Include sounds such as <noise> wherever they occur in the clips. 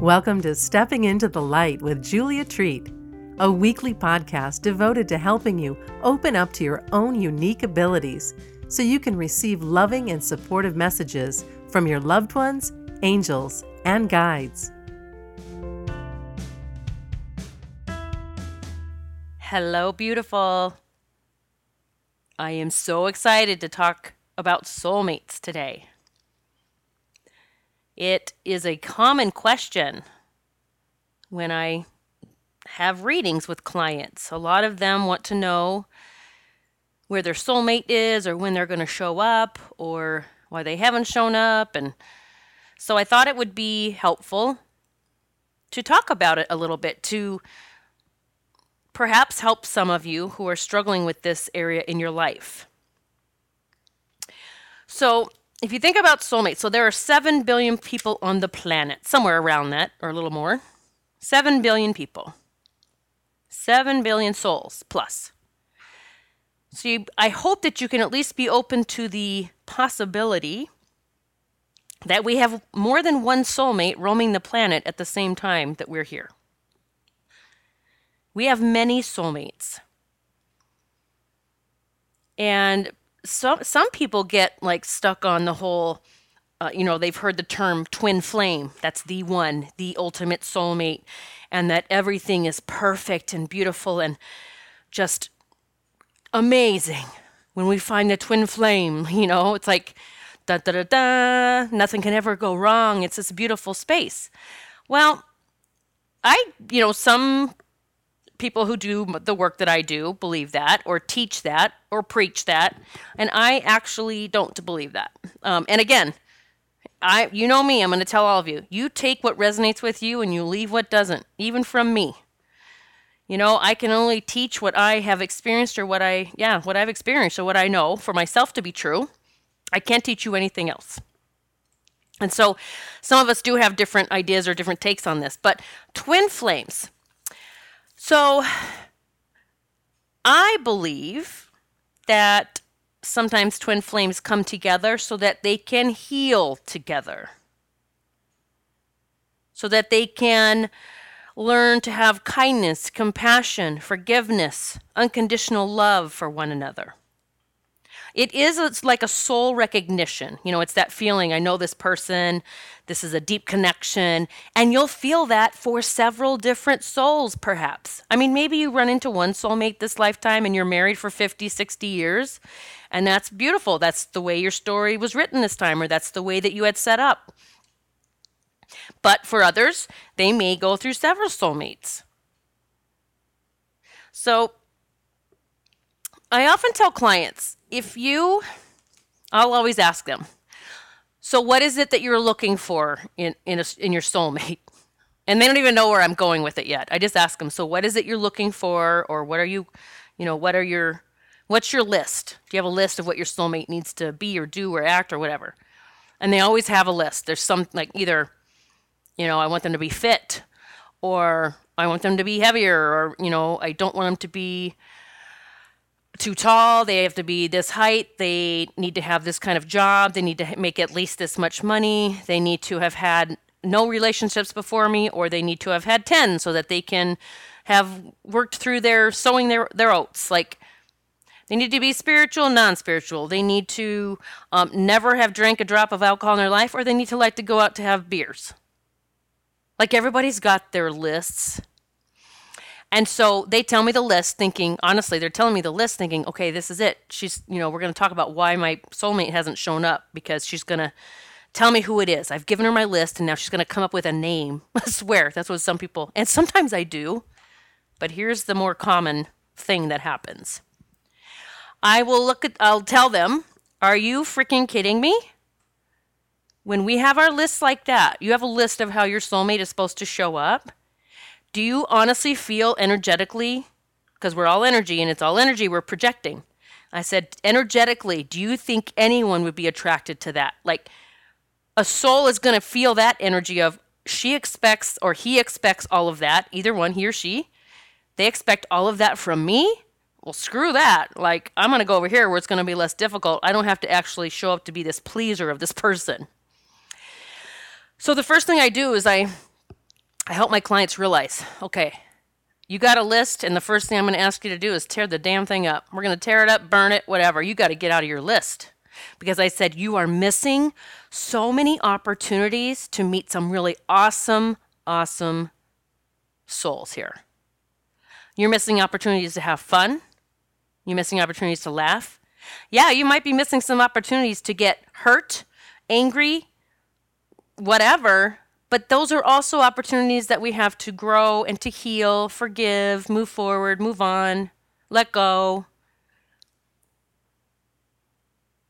Welcome to Stepping into the Light with Julia Treat, a weekly podcast devoted to helping you open up to your own unique abilities so you can receive loving and supportive messages from your loved ones, angels, and guides. Hello, beautiful. I am so excited to talk about soulmates today. It is a common question when I have readings with clients. A lot of them want to know where their soulmate is or when they're going to show up or why they haven't shown up. And so I thought it would be helpful to talk about it a little bit to perhaps help some of you who are struggling with this area in your life. So, if you think about soulmates, so there are 7 billion people on the planet, somewhere around that, or a little more. 7 billion people. 7 billion souls plus. So you, I hope that you can at least be open to the possibility that we have more than one soulmate roaming the planet at the same time that we're here. We have many soulmates. And some some people get like stuck on the whole uh, you know they've heard the term twin flame. That's the one the ultimate soulmate and that everything is perfect and beautiful and just amazing. When we find the twin flame <laughs> you know it's like da da da da nothing can ever go wrong. It's this beautiful space. Well i you know some people who do the work that I do believe that, or teach that, or preach that, and I actually don't believe that. Um, and again, I you know me, I'm going to tell all of you. You take what resonates with you, and you leave what doesn't, even from me. You know, I can only teach what I have experienced or what I yeah what I've experienced or what I know for myself to be true. I can't teach you anything else. And so, some of us do have different ideas or different takes on this, but twin flames so I believe that sometimes twin flames come together so that they can heal together. So that they can learn to have kindness, compassion, forgiveness, unconditional love for one another. It is it's like a soul recognition. You know, it's that feeling I know this person, this is a deep connection, and you'll feel that for several different souls perhaps. I mean, maybe you run into one soulmate this lifetime and you're married for 50, 60 years, and that's beautiful. That's the way your story was written this time or that's the way that you had set up. But for others, they may go through several soulmates. So I often tell clients if you, I'll always ask them, so what is it that you're looking for in, in, a, in your soulmate? And they don't even know where I'm going with it yet. I just ask them, so what is it you're looking for? Or what are you, you know, what are your, what's your list? Do you have a list of what your soulmate needs to be or do or act or whatever? And they always have a list. There's some, like either, you know, I want them to be fit or I want them to be heavier or, you know, I don't want them to be too tall, they have to be this height, they need to have this kind of job, they need to make at least this much money, they need to have had no relationships before me, or they need to have had 10 so that they can have worked through their sowing their, their oats. Like, they need to be spiritual, non spiritual. They need to um, never have drank a drop of alcohol in their life, or they need to like to go out to have beers. Like, everybody's got their lists and so they tell me the list, thinking, honestly, they're telling me the list, thinking, okay, this is it. She's, you know, we're going to talk about why my soulmate hasn't shown up because she's going to tell me who it is. I've given her my list and now she's going to come up with a name. <laughs> I swear, that's what some people, and sometimes I do. But here's the more common thing that happens I will look at, I'll tell them, are you freaking kidding me? When we have our lists like that, you have a list of how your soulmate is supposed to show up do you honestly feel energetically, because we're all energy and it's all energy we're projecting? I said, energetically, do you think anyone would be attracted to that? Like, a soul is going to feel that energy of she expects or he expects all of that, either one, he or she. They expect all of that from me. Well, screw that. Like, I'm going to go over here where it's going to be less difficult. I don't have to actually show up to be this pleaser of this person. So, the first thing I do is I I help my clients realize okay, you got a list, and the first thing I'm going to ask you to do is tear the damn thing up. We're going to tear it up, burn it, whatever. You got to get out of your list. Because I said you are missing so many opportunities to meet some really awesome, awesome souls here. You're missing opportunities to have fun. You're missing opportunities to laugh. Yeah, you might be missing some opportunities to get hurt, angry, whatever, but those are also opportunities that we have to grow and to heal, forgive, move forward, move on, let go.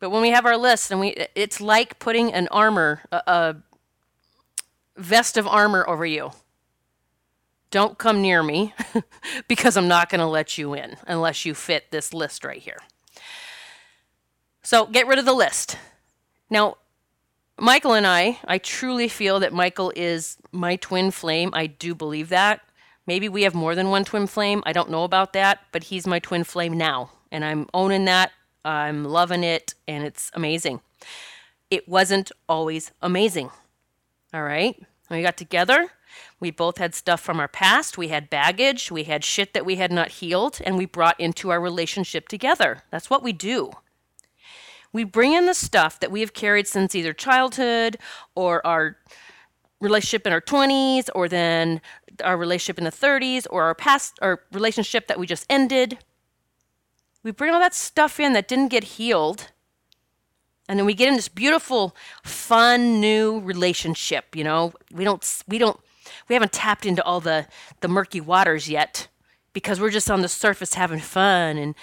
But when we have our list and we it's like putting an armor a, a vest of armor over you. Don't come near me <laughs> because I'm not going to let you in unless you fit this list right here. So get rid of the list. Now, Michael and I, I truly feel that Michael is my twin flame. I do believe that. Maybe we have more than one twin flame. I don't know about that, but he's my twin flame now. And I'm owning that. I'm loving it, and it's amazing. It wasn't always amazing. All right? When we got together, we both had stuff from our past. We had baggage. We had shit that we had not healed, and we brought into our relationship together. That's what we do we bring in the stuff that we have carried since either childhood or our relationship in our 20s or then our relationship in the 30s or our past our relationship that we just ended. We bring all that stuff in that didn't get healed and then we get in this beautiful fun new relationship you know? We don't we don't we haven't tapped into all the the murky waters yet because we're just on the surface having fun and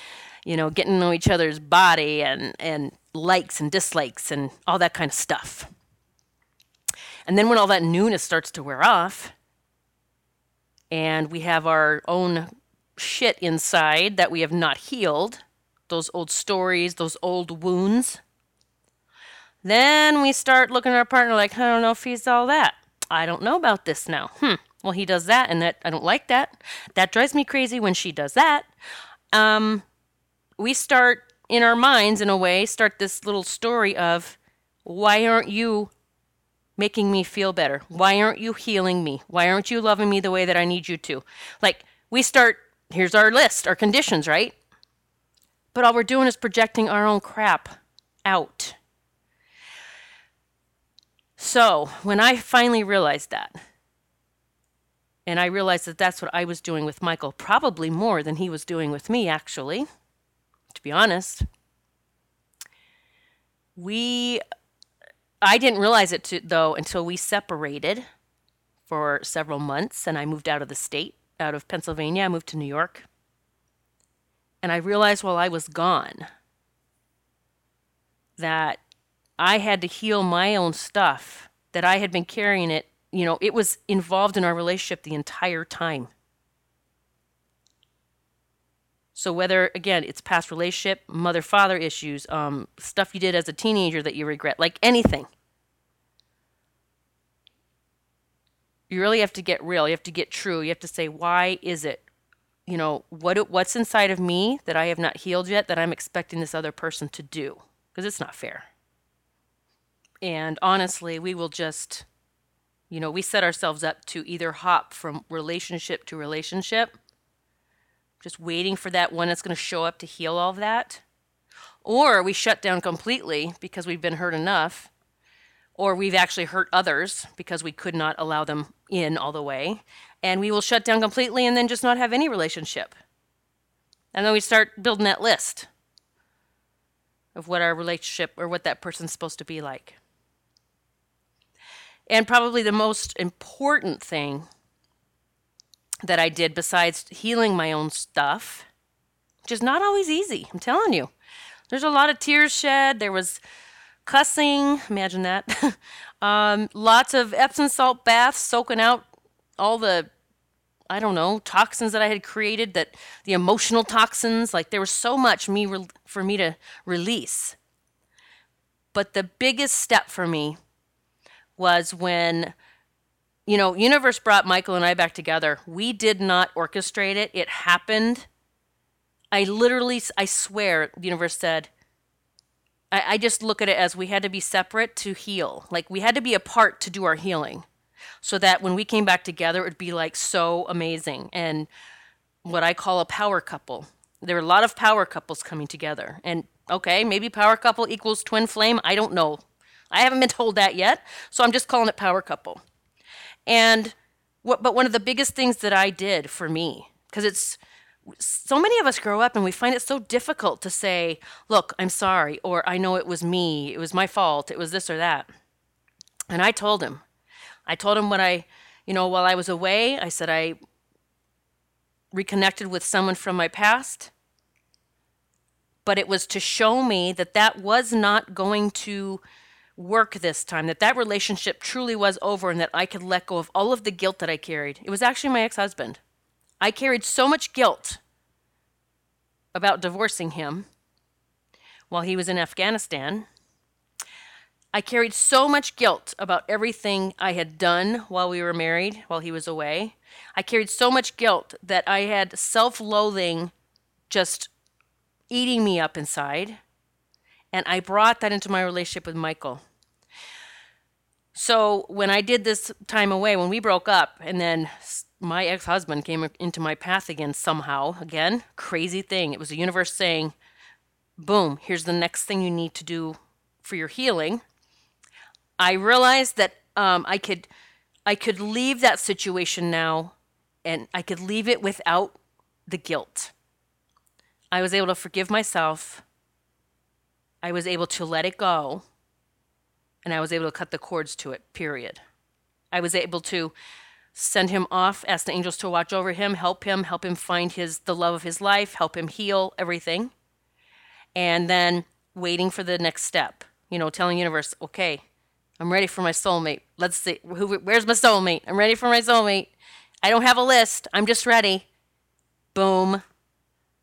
you know getting to know each other's body and and likes and dislikes and all that kind of stuff. And then when all that newness starts to wear off, and we have our own shit inside that we have not healed, those old stories, those old wounds, then we start looking at our partner like, I don't know if he's all that. I don't know about this now. Hmm. Well, he does that, and that I don't like that. That drives me crazy when she does that. Um, we start in our minds, in a way, start this little story of why aren't you making me feel better? Why aren't you healing me? Why aren't you loving me the way that I need you to? Like, we start, here's our list, our conditions, right? But all we're doing is projecting our own crap out. So, when I finally realized that, and I realized that that's what I was doing with Michael, probably more than he was doing with me, actually to be honest. We, I didn't realize it to, though until we separated for several months and I moved out of the state, out of Pennsylvania. I moved to New York. And I realized while I was gone that I had to heal my own stuff, that I had been carrying it. You know, it was involved in our relationship the entire time. So whether again it's past relationship, mother father issues, um, stuff you did as a teenager that you regret, like anything. You really have to get real. You have to get true. You have to say why is it, you know, what what's inside of me that I have not healed yet that I'm expecting this other person to do because it's not fair. And honestly, we will just you know, we set ourselves up to either hop from relationship to relationship just waiting for that one that's going to show up to heal all of that. Or we shut down completely because we've been hurt enough, or we've actually hurt others because we could not allow them in all the way. And we will shut down completely and then just not have any relationship. And then we start building that list of what our relationship or what that person's supposed to be like. And probably the most important thing that I did besides healing my own stuff, which is not always easy. I'm telling you. There's a lot of tears shed. There was cussing. Imagine that. <laughs> um, lots of Epsom salt baths soaking out all the, I don't know, toxins that I had created. That the emotional toxins. Like there was so much me re- for me to release. But the biggest step for me was when you know, universe brought Michael and I back together. We did not orchestrate it. It happened. I literally, I swear, the universe said, I, I just look at it as we had to be separate to heal. Like we had to be apart to do our healing. so that when we came back together, it'd be like so amazing and what I call a power couple. There are a lot of power couples coming together. And okay, maybe power couple equals twin flame. I don't know. I haven't been told that yet. So I'm just calling it power couple. And what, but one of the biggest things that I did for me, because it's so many of us grow up and we find it so difficult to say, look, I'm sorry, or I know it was me, it was my fault, it was this or that. And I told him, I told him when I, you know, while I was away, I said I reconnected with someone from my past, but it was to show me that that was not going to work this time, that that relationship truly was over and that I could let go of all of the guilt that I carried. It was actually my ex husband. I carried so much guilt about divorcing him while he was in Afghanistan. I carried so much guilt about everything I had done while we were married, while he was away. I carried so much guilt that I had self loathing just eating me up inside. And I brought that into my relationship with Michael. So when I did this time away, when we broke up, and then my ex husband came into my path again somehow, again, crazy thing. It was the universe saying, boom, here's the next thing you need to do for your healing. I realized that um, I could I could leave that situation now and I could leave it without the guilt. I was able to forgive myself. I was able to let it go and I was able to cut the cords to it, period. I was able to send him off, ask the angels to watch over him, help him, help him find his the love of his life, help him heal everything. And then waiting for the next step. You know, telling universe, "Okay, I'm ready for my soulmate. Let's see who where's my soulmate? I'm ready for my soulmate. I don't have a list. I'm just ready." Boom.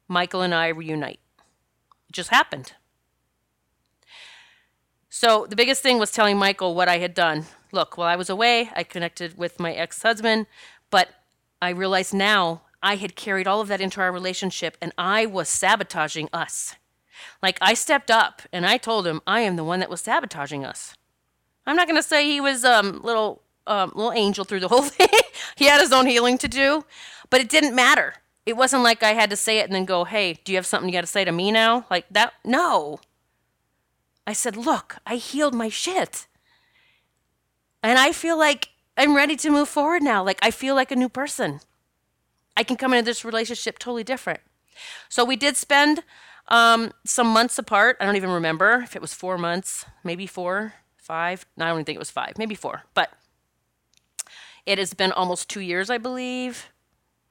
Michael and I reunite. It just happened. So the biggest thing was telling Michael what I had done. Look, while I was away, I connected with my ex husband, but I realized now I had carried all of that into our relationship and I was sabotaging us. Like I stepped up and I told him I am the one that was sabotaging us. I'm not to say he was um little um, little angel through the whole <laughs> thing. he had his own healing to do, but it didn't matter. It wasn't like I had to say it and then go, "Hey, do you have something you got to say to me now?" Like that. No. I said, Look, I healed my shit. And I feel like I'm ready to move forward now. Like I feel like a new person. I can come into this relationship totally different. So we did spend um, some months apart. I don't even remember if it was four months, maybe four, five. No, I don't think it was five, maybe four. But it has been almost two years, I believe.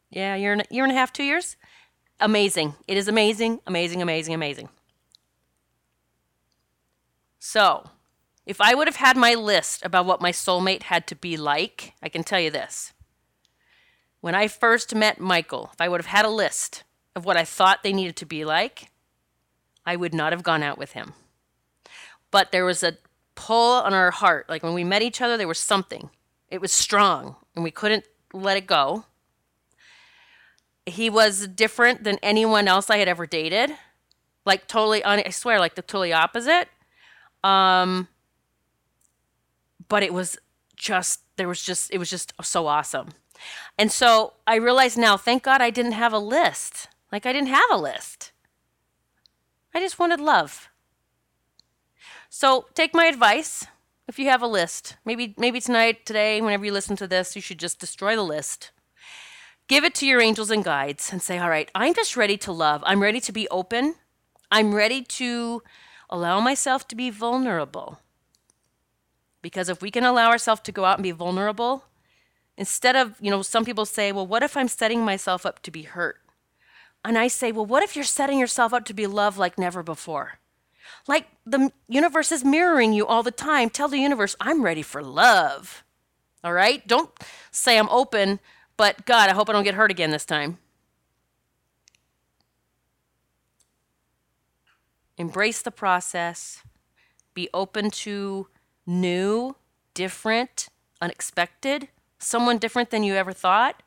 Yeah, year and, year and a half, two years. Amazing. It is amazing, amazing, amazing, amazing. So, if I would have had my list about what my soulmate had to be like, I can tell you this. When I first met Michael, if I would have had a list of what I thought they needed to be like, I would not have gone out with him. But there was a pull on our heart. Like when we met each other, there was something. It was strong, and we couldn't let it go. He was different than anyone else I had ever dated. Like totally, I swear, like the totally opposite. Um, but it was just there was just it was just so awesome. And so I realize now, thank God I didn't have a list. Like I didn't have a list. I just wanted love. So take my advice. If you have a list, maybe maybe tonight, today, whenever you listen to this, you should just destroy the list. Give it to your angels and guides and say, "All right, I'm just ready to love. I'm ready to be open. I'm ready to allow myself to be vulnerable. Because if we can allow ourselves to go out and be vulnerable, instead of, you know, some people say, well, what if I'm setting myself up to be hurt? And I say, well, what if you're setting yourself up to be loved like never before? Like the universe is mirroring you all the time. Tell the universe, I'm ready for love. All right? Don't say I'm open, but God, I hope I don't get hurt again this time. Embrace the process, be open to new, different, unexpected, someone different than you ever thought,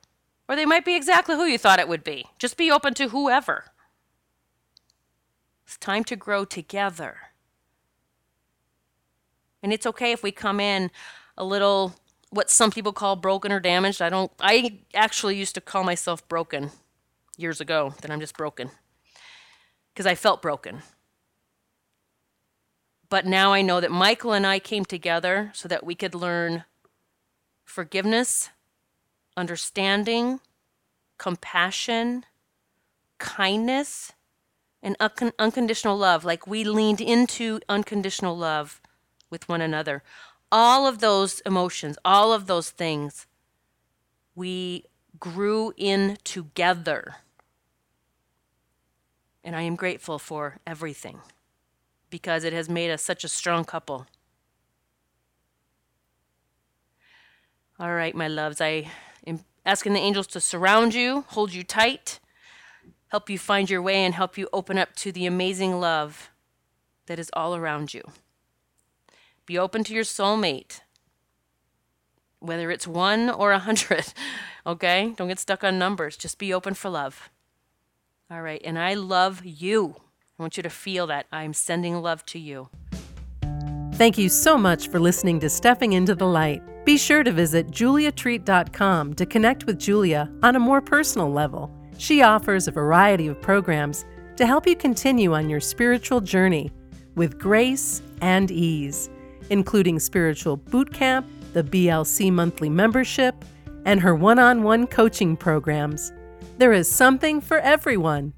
or they might be exactly who you thought it would be. Just be open to whoever. It's time to grow together. And it's okay if we come in a little what some people call broken or damaged. I don't, I actually used to call myself broken years ago, that I'm just broken because I felt broken. But now I know that Michael and I came together so that we could learn forgiveness, understanding, compassion, kindness, and un- unconditional love. Like we leaned into unconditional love with one another. All of those emotions, all of those things, we grew in together. And I am grateful for everything because it has made us such a strong couple. All right, my loves, I am asking the angels to surround you, hold you tight, help you find your way, and help you open up to the amazing love that is all around you. Be open to your soulmate, whether it's one or a hundred, <laughs> okay? Don't get stuck on numbers. Just be open for love. All right, and I love you. I want you to feel that I'm sending love to you. Thank you so much for listening to Stepping into the Light. Be sure to visit juliatreat.com to connect with Julia on a more personal level. She offers a variety of programs to help you continue on your spiritual journey with grace and ease, including spiritual boot camp, the BLC monthly membership, and her one on one coaching programs. There is something for everyone.